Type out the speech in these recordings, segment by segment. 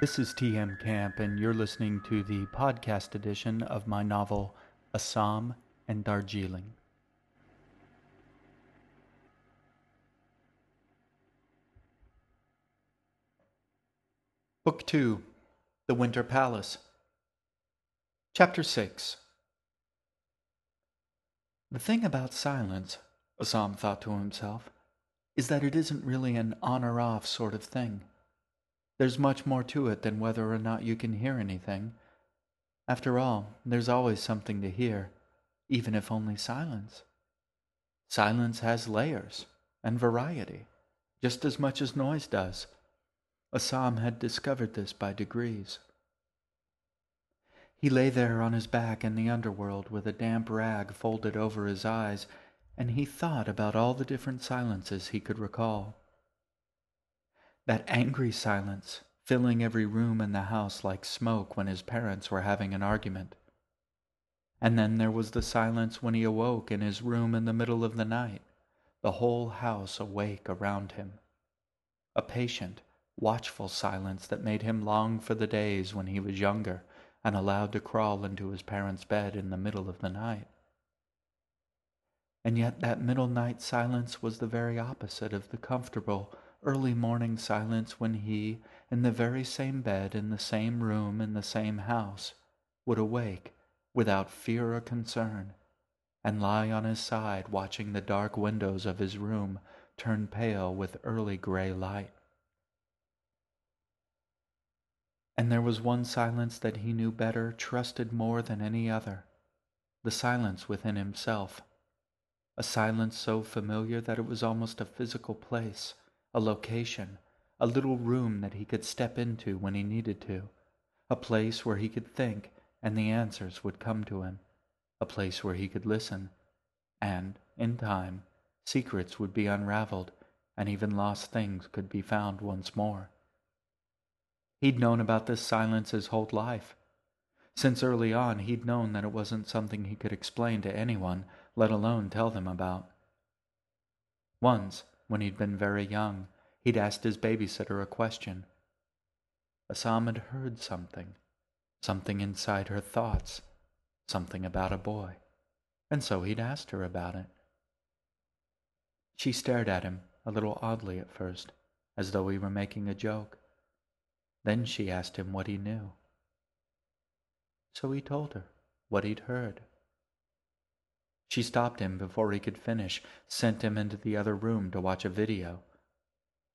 This is TM Camp, and you're listening to the podcast edition of my novel Assam and Darjeeling. Book 2 The Winter Palace. Chapter 6 The thing about silence, Assam thought to himself, is that it isn't really an on or off sort of thing. There's much more to it than whether or not you can hear anything. After all, there's always something to hear, even if only silence. Silence has layers and variety, just as much as noise does. Assam had discovered this by degrees. He lay there on his back in the underworld with a damp rag folded over his eyes, and he thought about all the different silences he could recall. That angry silence, filling every room in the house like smoke when his parents were having an argument. And then there was the silence when he awoke in his room in the middle of the night, the whole house awake around him. A patient, watchful silence that made him long for the days when he was younger and allowed to crawl into his parents' bed in the middle of the night. And yet that middle night silence was the very opposite of the comfortable, early morning silence when he, in the very same bed, in the same room, in the same house, would awake without fear or concern, and lie on his side watching the dark windows of his room turn pale with early gray light. And there was one silence that he knew better, trusted more than any other, the silence within himself, a silence so familiar that it was almost a physical place, a location, a little room that he could step into when he needed to, a place where he could think and the answers would come to him, a place where he could listen, and, in time, secrets would be unraveled and even lost things could be found once more. He'd known about this silence his whole life. Since early on, he'd known that it wasn't something he could explain to anyone, let alone tell them about. Once, when he'd been very young, he'd asked his babysitter a question. Assam had heard something, something inside her thoughts, something about a boy, and so he'd asked her about it. She stared at him a little oddly at first, as though he were making a joke. Then she asked him what he knew. So he told her what he'd heard. She stopped him before he could finish, sent him into the other room to watch a video.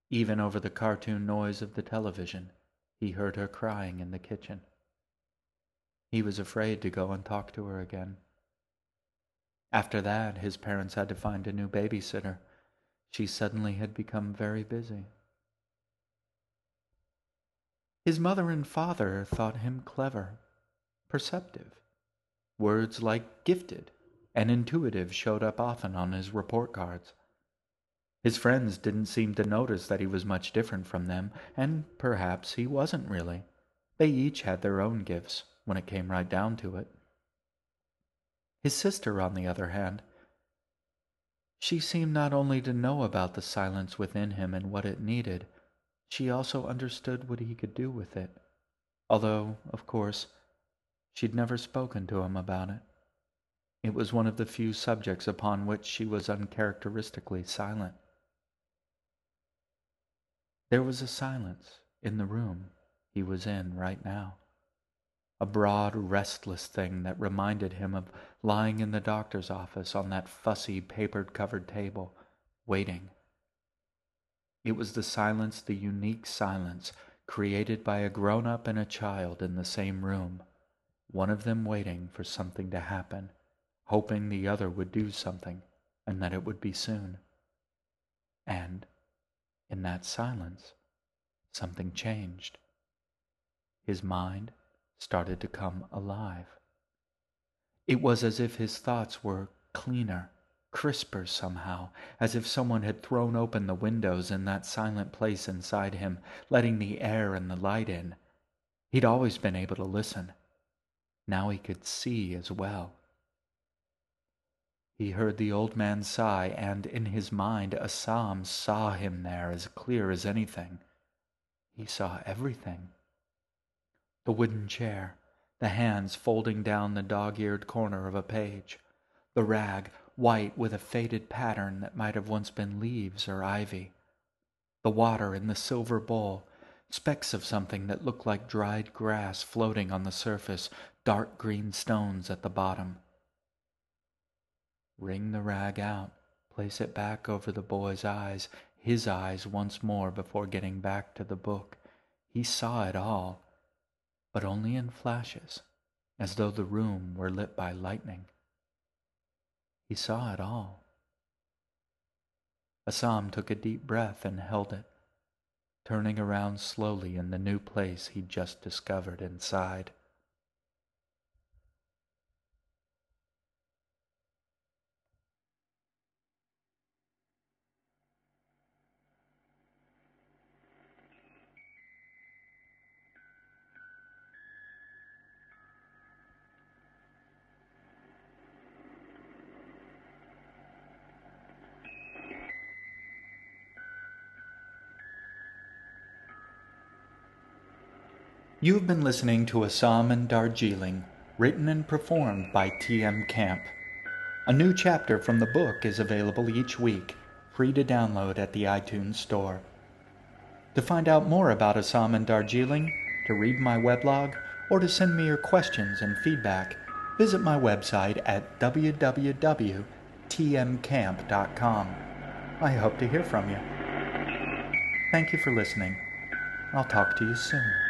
Even over the cartoon noise of the television, he heard her crying in the kitchen. He was afraid to go and talk to her again. After that, his parents had to find a new babysitter. She suddenly had become very busy. His mother and father thought him clever, perceptive. Words like gifted and intuitive showed up often on his report cards. His friends didn't seem to notice that he was much different from them, and perhaps he wasn't really. They each had their own gifts when it came right down to it. His sister, on the other hand, she seemed not only to know about the silence within him and what it needed, she also understood what he could do with it, although, of course, she'd never spoken to him about it. It was one of the few subjects upon which she was uncharacteristically silent. There was a silence in the room he was in right now. A broad, restless thing that reminded him of lying in the doctor's office on that fussy, paper covered table, waiting. It was the silence, the unique silence, created by a grown up and a child in the same room, one of them waiting for something to happen hoping the other would do something and that it would be soon. And in that silence, something changed. His mind started to come alive. It was as if his thoughts were cleaner, crisper somehow, as if someone had thrown open the windows in that silent place inside him, letting the air and the light in. He'd always been able to listen. Now he could see as well. He heard the old man sigh, and in his mind Assam saw him there as clear as anything. He saw everything, The wooden chair, the hands folding down the dog-eared corner of a page, the rag white with a faded pattern that might have once been leaves or ivy, the water in the silver bowl, specks of something that looked like dried grass floating on the surface, dark green stones at the bottom. Wring the rag out, place it back over the boy's eyes, his eyes once more before getting back to the book. He saw it all, but only in flashes, as though the room were lit by lightning. He saw it all. Assam took a deep breath and held it, turning around slowly in the new place he'd just discovered inside. Have been listening to a Assam and Darjeeling, written and performed by T.M. Camp. A new chapter from the book is available each week, free to download at the iTunes Store. To find out more about Assam and Darjeeling, to read my weblog, or to send me your questions and feedback, visit my website at www.tmcamp.com. I hope to hear from you. Thank you for listening. I'll talk to you soon.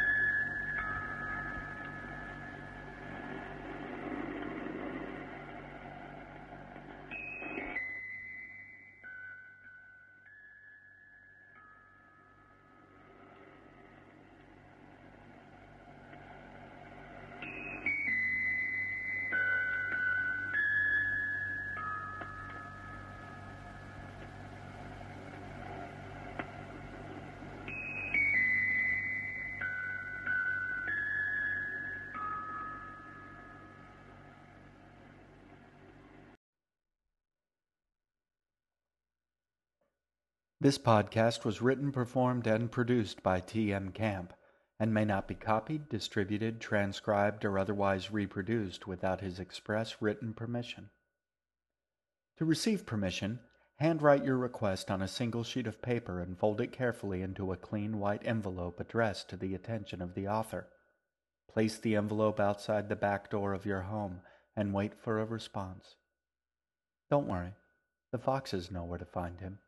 This podcast was written, performed, and produced by T.M. Camp and may not be copied, distributed, transcribed, or otherwise reproduced without his express written permission. To receive permission, handwrite your request on a single sheet of paper and fold it carefully into a clean white envelope addressed to the attention of the author. Place the envelope outside the back door of your home and wait for a response. Don't worry, the foxes know where to find him.